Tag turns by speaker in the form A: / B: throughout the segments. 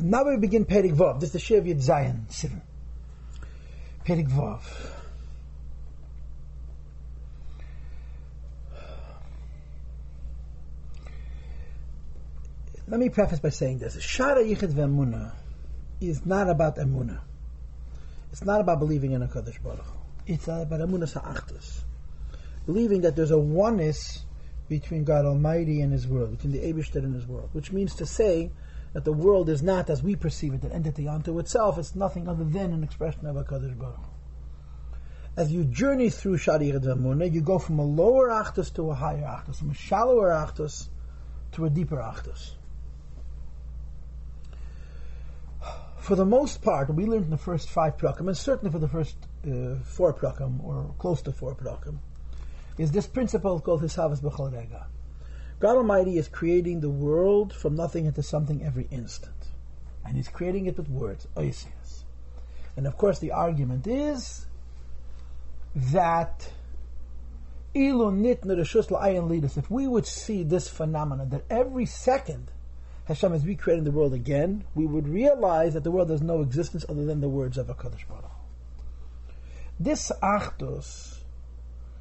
A: Now we begin Perik Vav. This is the of Yud Sivan. Perik Vav. Let me preface by saying this. Shara Yichid Ve'emunah is not about Emunah. It's not about believing in a Kaddish Baruch. It's about Emunah Sa'achtas. Believing that there's a oneness between God Almighty and His world, between the Abishter and His world, which means to say that the world is not, as we perceive it, an entity unto itself. It's nothing other than an expression of a Kaddish Baruch. As you journey through Shari Emunah, you go from a lower Achtus to a higher Achtus, from a shallower Achtus to a deeper Achtus. for the most part, we learned in the first five prakim, and certainly for the first uh, four prakim, or close to four prakim, is this principle called Hisavas B'chol Rega. God Almighty is creating the world from nothing into something every instant. And He's creating it with words, oisias. And of course the argument is that if we would see this phenomenon, that every second Hashem is recreating the world again, we would realize that the world has no existence other than the words of a Kaddish Baruch. This Achdus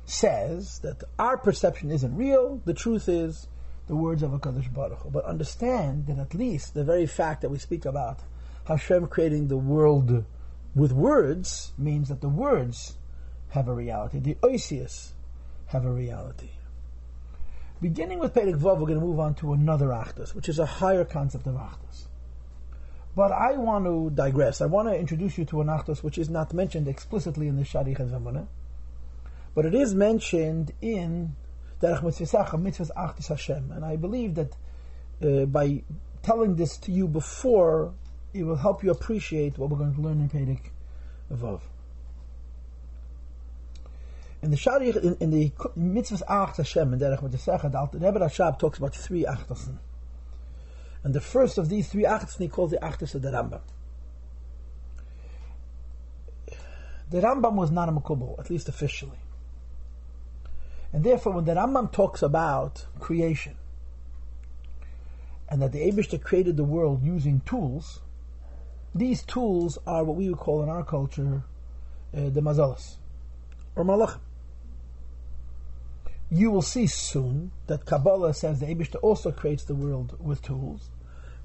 A: says that our perception isn't real, the truth is the words of a Kaddish Baruch But understand that at least the very fact that we speak about Hashem creating the world with words means that the words have a reality. The oisius have a reality. Beginning with Perek Vav, we're going to move on to another Achdus, which is a higher concept of Achdus. But I want to digress. I want to introduce you to an Achdus which is not mentioned explicitly in the Sharich Zamunah, but it is mentioned in Derech Mitzvah Mitzvah's Achdus Hashem. And I believe that uh, by telling this to you before, it will help you appreciate what we're going to learn in Perek Vav. In the Sharich, in, in the mitzvahs Ach Hashem, in Derech Mitzvah, the Rebbe Rashab talks about three Achtasen. And the first of these three Achtasen he calls the Achtas of the Rambam. The Rambam was not a Makubal, at least officially. And therefore, when the Rambam talks about creation, and that the Abishta created the world using tools, these tools are what we would call in our culture uh, the mazalas, or malachim you will see soon that Kabbalah says the Abishta also creates the world with tools.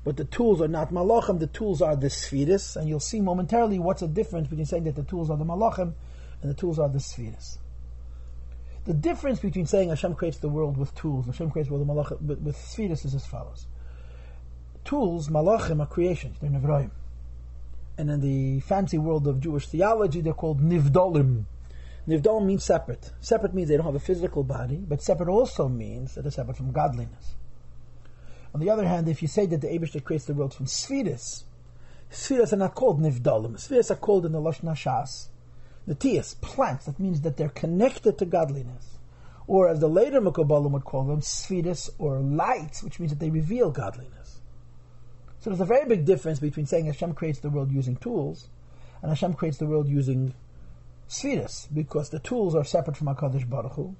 A: But the tools are not malachim, the tools are the spheres, and you'll see momentarily what's the difference between saying that the tools are the malachim and the tools are the spheres. The difference between saying Hashem creates the world with tools, Hashem creates the world with, malachim, with, with spheres is as follows. Tools, malachim, are creations, they're nevroim. And in the fancy world of Jewish theology, they're called nivdolim, Nivdal means separate. Separate means they don't have a physical body, but separate also means that they're separate from godliness. On the other hand, if you say that the Abishter creates the world from spheres, spheres are not called nivdalim. Spheres are called in the Lashon Hashas, netias, plants. That means that they're connected to godliness. Or as the later Mukabalim would call them, spheres or lights, which means that they reveal godliness. So there's a very big difference between saying Hashem creates the world using tools and Hashem creates the world using spheres, because the tools are separate from HaKadosh Baruch Hu,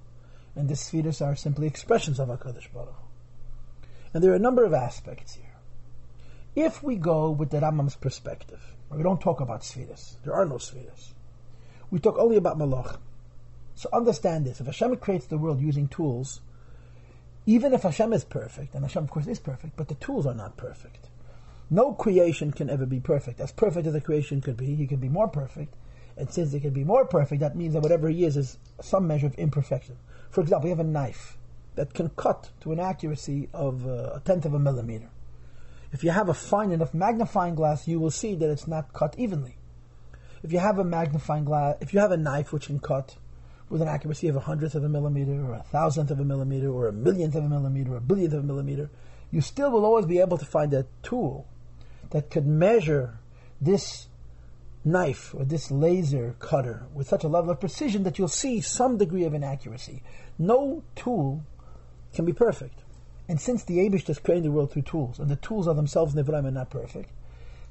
A: and the spheres are simply expressions of HaKadosh Baruch Hu. And there are a number of aspects here. If we go with the Rambam's perspective, we don't talk about spheres, there are no spheres. We talk only about malach. So understand this: if Hashem creates the world using tools, even if Hashem is perfect, and Hashem of course is perfect, but the tools are not perfect. No creation can ever be perfect. As perfect as a creation could be, he can be more perfect, and since it can be more perfect, that means that whatever he is is some measure of imperfection. For example, you have a knife that can cut to an accuracy of uh, a tenth of a millimeter. If you have a fine enough magnifying glass, you will see that it's not cut evenly. If you have a magnifying glass, if you have a knife which can cut with an accuracy of a hundredth of a millimeter, or a thousandth of a millimeter, or a millionth of a millimeter, or a billionth of a millimeter, you still will always be able to find a tool that could measure this knife or this laser cutter with such a level of precision that you'll see some degree of inaccuracy. No tool can be perfect. And since the Abish is creating the world through tools, and the tools are themselves Nivraim are not perfect,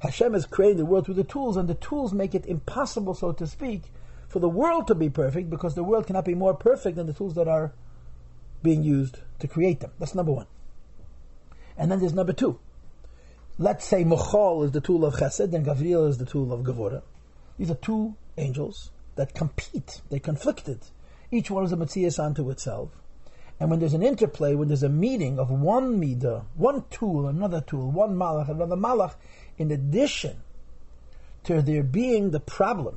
A: Hashem is creating the world through the tools, and the tools make it impossible, so to speak, for the world to be perfect, because the world cannot be more perfect than the tools that are being used to create them. That's number one. And then there's number two. let's say Michael is the tool of Chesed and Gavriel is the tool of Gevura. These are two angels that compete. They conflicted. Each one is a Metzias unto itself. And when there's an interplay, when there's a meeting of one midah, one tool, another tool, one malach, another malach, in addition to there being the problem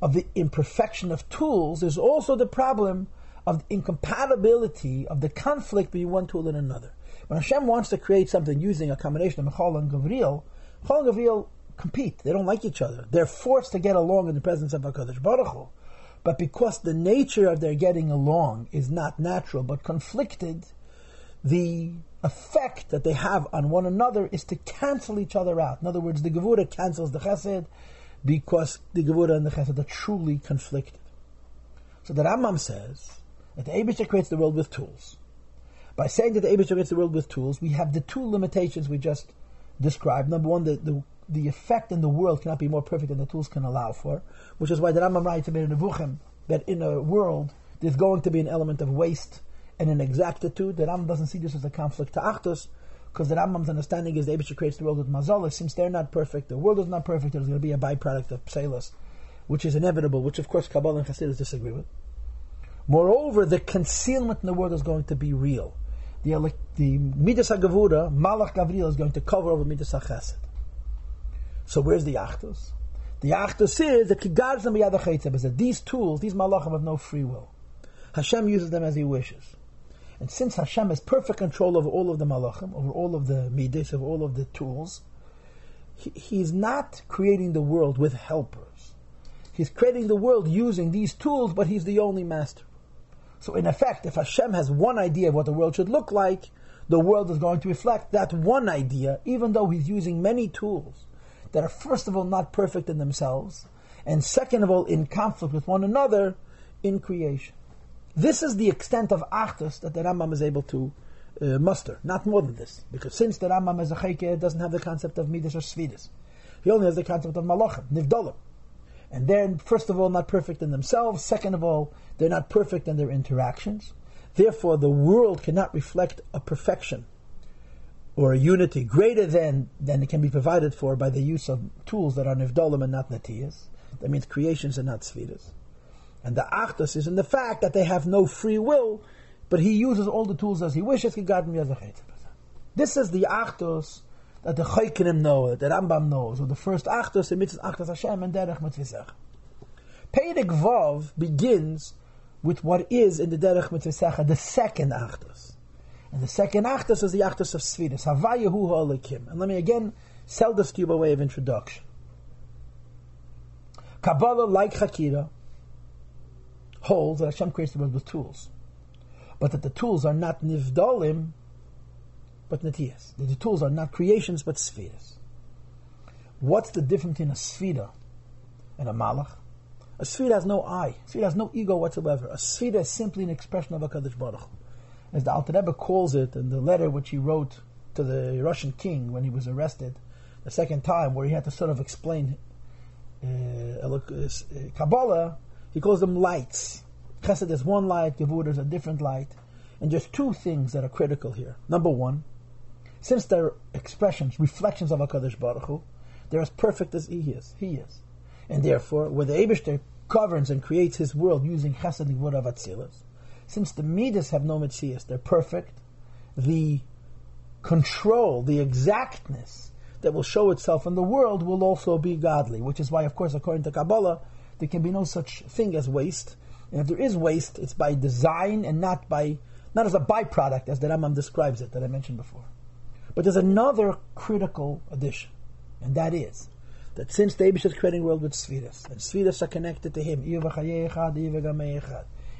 A: of the imperfection of tools, there's also the problem of the incompatibility of the conflict between one tool and another. When Hashem wants to create something using a combination of Michael and Gavriel, Michael and Gavriel compete. They don't like each other. They're forced to get along in the presence of HaKadosh Baruch Hu. But because the nature of their getting along is not natural but conflicted, the effect that they have on one another is to cancel each other out. In other words, the Gevura cancels the Chesed because the Gevura and the Chesed are truly conflicted. So the Rambam says that the Abishah creates the world with tools. By saying that the Abishah creates the world with tools, we have the two limitations we just described. Number one, the, the, the effect in the world cannot be more perfect than the tools can allow for, which is why the Rambam writes in Nevuchim that in a world there's going to be an element of waste and an exactitude. The Rambam doesn't see this as a conflict to Achdus, because the Rambam's understanding is the Abishah creates the world with mazalah. Since they're not perfect, the world is not perfect, there's going to be a byproduct of pselos, which is inevitable, which of course Kabbalah and Hasidus disagree with. Moreover, the concealment in the world is going to be real. The, the Midas HaGavura, Malach Gavriel, is going to cover over Midas HaChesed. So where's the Achdus? The Achdus is that that these tools, these Malachim have no free will. Hashem uses them as He wishes. And since Hashem has perfect control over all of the malachim, over all of the midas, of all of the tools, he, he's not creating the world with helpers. He's creating the world using these tools, but he's the only master. So in effect, if Hashem has one idea of what the world should look like, the world is going to reflect that one idea, even though he's using many tools that are first of all not perfect in themselves, and second of all in conflict with one another in creation. This is the extent of Achdus that the Rambam is able to uh, muster, not more than this. Because since the Rambam as a Chayke doesn't have the concept of Midas or Sfiras, he only has the concept of Malachim, Nivdolim. And they're, first of all, not perfect in themselves. Second of all, they're not perfect in their interactions. Therefore, the world cannot reflect a perfection or a unity greater than, than it can be provided for by the use of tools that are Nivdolim and not Natiyas. That means creations and not Sfiras. And the achdus is in the fact that they have no free will, but he uses all the tools as he wishes. This is the achdus that the Chaykinim know, that the Rambam knows, or the first achdus, the mitzvah achdus Hashem and derech mitzvah. Peirik Vav begins with what is in the derech mitzvah, the second achdus. And the second achdus is the achdus of Sfiras, Havayahu Ha'olikim. And let me again sell this to you by way of introduction. Kabbalah, like Chakira, holds that Hashem creates the world with tools, but that the tools are not nivdolim, but natiyas. The tools are not creations, but spheres. What's the difference in a sphera and a malach? A sphere has no eye. A sphere has no ego whatsoever. A sphere is simply an expression of a Kaddish Baruch. As the Alter Rebbe calls it in the letter which he wrote to the Russian king when he was arrested the second time, where he had to sort of explain uh, uh Kabbalah, he calls them lights. Chesed is one light, Gevur is a different light. And just two things that are critical here. Number one, since they're expressions, reflections of HaKadosh Baruch Hu, they're as perfect as He is. He is. And therefore, where the Abishter governs and creates His world using Chesed and Gevur of since the Midas have no Metzias, they're perfect, the control, the exactness that will show itself in the world will also be godly, which is why, of course, according to Kabbalah, there can be no such thing as waste. And if there is waste, it's by design and not by not as a byproduct, as the Rambam describes it, that I mentioned before. But there's another critical addition, and that is that since the Abish is creating world with Sfiras, and Sfiras are connected to him,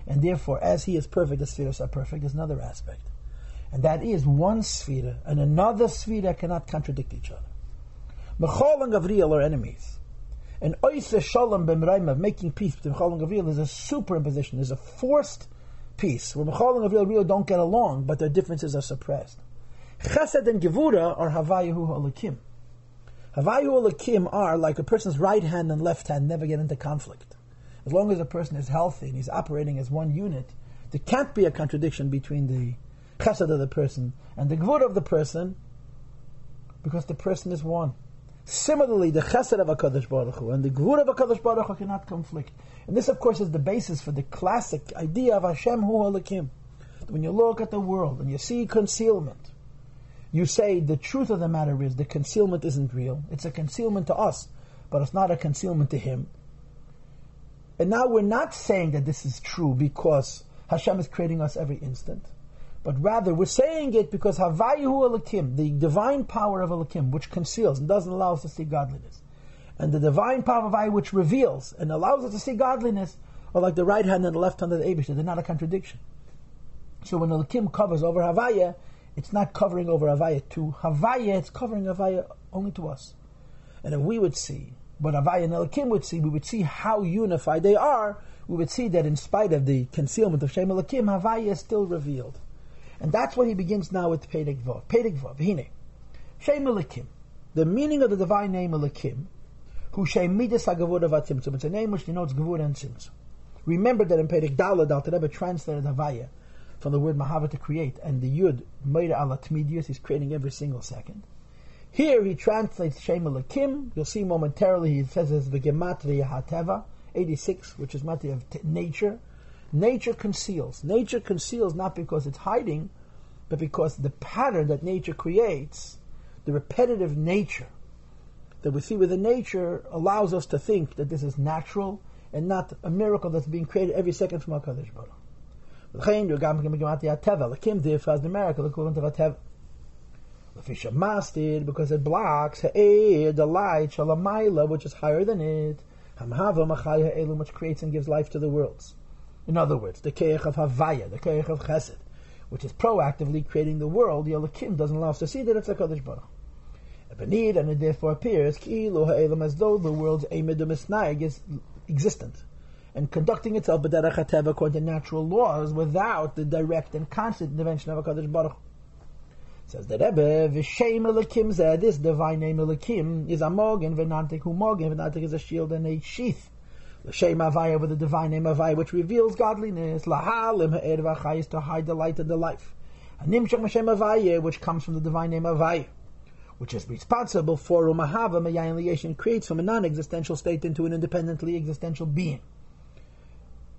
A: and therefore, as he is perfect, the Sfiras are perfect, there's another aspect. And that is one Sfira and another Sfira cannot contradict each other. Michael and Gavriel are enemies. And Oise Shalom B'mraim making peace between Michael and is a superimposition, is a forced peace, where Michael and really don't get along, but their differences are suppressed. Chesed and Gevura are Havayahu Alakim. Havayahu Alakim are like a person's right hand and left hand never get into conflict. As long as a person is healthy and he's operating as one unit, there can't be a contradiction between the chesed of the person and the gvur of the person, because the person is one. Similarly, the chesed of HaKadosh Baruch Hu and the gvur of HaKadosh Baruch Hu cannot conflict. And this, of course, is the basis for the classic idea of Hashem Hu Elokim. When you look at the world and you see concealment, you say the truth of the matter is the concealment isn't real. It's a concealment to us, but it's not a concealment to Him. And now we're not saying that this is true because Hashem is creating us every instant, but rather we're saying it because Havayu Elakim, the divine power of Elakim, which conceals and doesn't allow us to see godliness, and the divine power of Havayu, which reveals and allows us to see godliness, are like the right hand and the left hand of the Abishah. They're not a contradiction. So when Elakim covers over Havaya, it's not covering over Havaya to Havaya, it's covering Havaya only to us. And if we would see what Havaya and Elakim would see, we would see how unified they are. We would see that in spite of the concealment of Shem Elakim, Havaya is still revealed. And that's what he begins now with Perek Vav. Vav, Hine. Shem Elakim. The meaning of the divine name Elakim, who Shem Midas HaGavur of. It's a name which denotes Gavur and Tzimtzum. Remember that in Perek Dalad, Al Rebbe translated Havaya from the word Mahava to create, and the Yud, Meira Al Atmidius, is creating every single second. Here he translates Shem Elokim. You'll see momentarily he says it's the Gematria Hateva, 86, which is Matri of t- nature. Nature conceals. Nature conceals not because it's hiding, but because the pattern that nature creates, the repetitive nature that we see within nature, allows us to think that this is natural and not a miracle that's being created every second from our Baruch. the miracle equivalent of because it blocks the light which is higher than it, which creates and gives life to the worlds. In other words, the keich of havaya, the keich of chesed, which is proactively creating the world, the Elohim doesn't allow us to see that it's a Kodesh Baruch. and it therefore appears as though the world's emid is existent and conducting itself according to natural laws without the direct and constant intervention of a Kodesh Baruch. Says the Rebbe, V'shem Elikim zeh, this divine name Elikim is a mogen, v'nantik hu mogen, v'nantik is a shield and a sheath. L'shem Avaya with the divine name Avaya, which reveals godliness. Lahalim ha'er v'achayis to hide the light and the life. Animshach Hashem Avaya, which comes from the divine name Avaya, which is responsible for umahava meyayin liyeshin, creates from a non-existential state into an independently existential being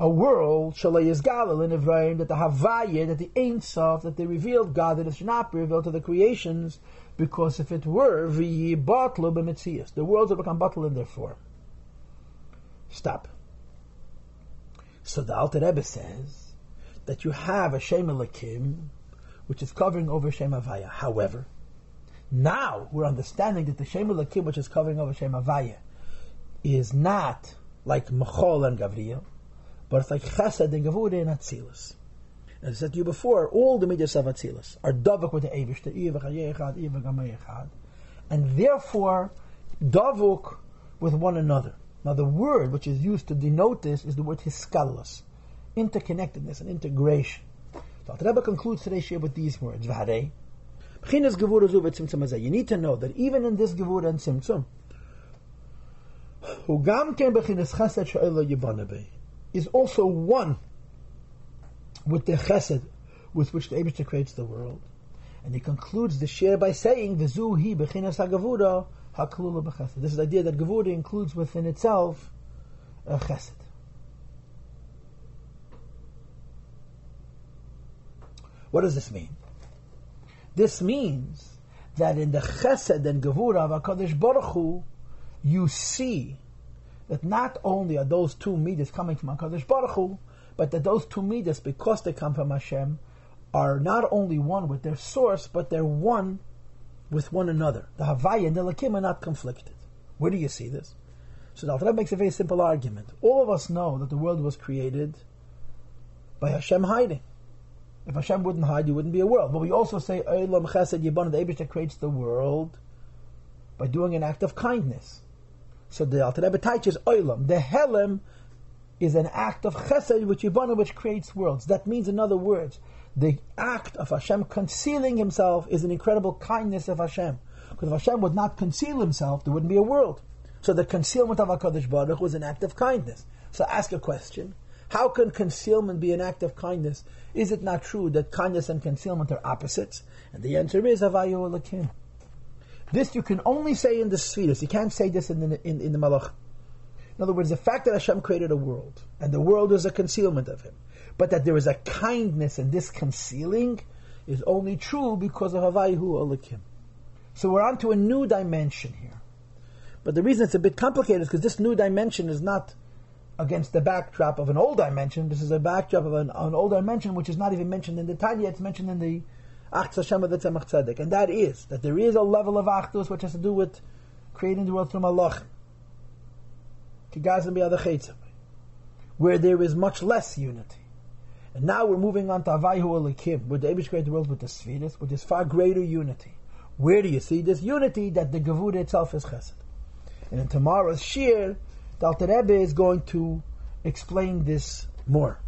A: a world shalayis galil in Evrayim that the Havaya, that the Ein Sof, that the revealed God that it should not be revealed to the creations, because if it were the worlds would become bottled in their form. Stop. So the Alter Rebbe says that you have a Shem Elikim, which is covering over Shem Havaya. However, now we're understanding that the Shem Elikim, which is covering over Shem Havaya, is not like Machol and Gavriel, but it's like chesed and gavura and atzilus. As I said to you before, all the midas of atzilus are davuk with the avish, the iya v'chayechad, iya v'gamayechad, and therefore davuk with one another. Now the word which is used to denote this is the word hiskalus, interconnectedness and integration. So the Rebbe concludes today's share with these words, you need to know that even in this gevura and yibana is also one with the chesed with which the Abishta creates the world. And he concludes the share by saying, V'zu hi bechinas ha'gavura b'chesed. This is the idea that gavura includes within itself a chesed. What does this mean? This means that in the chesed and gavura of HaKadosh Baruch Hu, you see that not only are those two midas coming from HaKadosh Baruch Hu, but that those two midas, because they come from Hashem, are not only one with their source, but they're one with one another. The Havaya and the Lakim are not conflicted. Where do you see this? So the Alter makes a very simple argument. All of us know that the world was created by Hashem hiding. If Hashem wouldn't hide, you wouldn't be a world. But we also say, Eilam Chesed Yibon, the Abish that creates the world by doing an act of kindness. So the Alter Rebbe teaches oilam. The helem is an act of chesed which Yibana, which creates worlds. That means, in other words, the act of Hashem concealing Himself is an incredible kindness of Hashem. Because if Hashem would not conceal Himself, there wouldn't be a world. So the concealment of Hakadosh Baruch was an act of kindness. So ask a question: How can concealment be an act of kindness? Is it not true that kindness and concealment are opposites? And the answer is Havayu Elakim. This you can only say in the Sfiras. You can't say this in the, in, in the Malach. In other words, the fact that Hashem created a world, and the world is a concealment of Him, but that there is a kindness in this concealing, is only true because of Havayu Elakim. So we're on to a new dimension here. But the reason it's a bit complicated is because this new dimension is not against the backdrop of an old dimension. This is a backdrop of an, an old dimension which is not even mentioned in the Tanya, it's mentioned in the Achz Hashem of the Tzemach Tzedek. And that is, that there is a level of Achdus which has to do with creating the world through Malach. Where there is much less unity. And now we're moving on to Avayu Elikim, where the Abish created the world with the Sfiris, which is far greater unity. Where do you see this unity that the Gevura itself is Chesed? And in tomorrow's Shir, the Alter Rebbe is going to explain this more.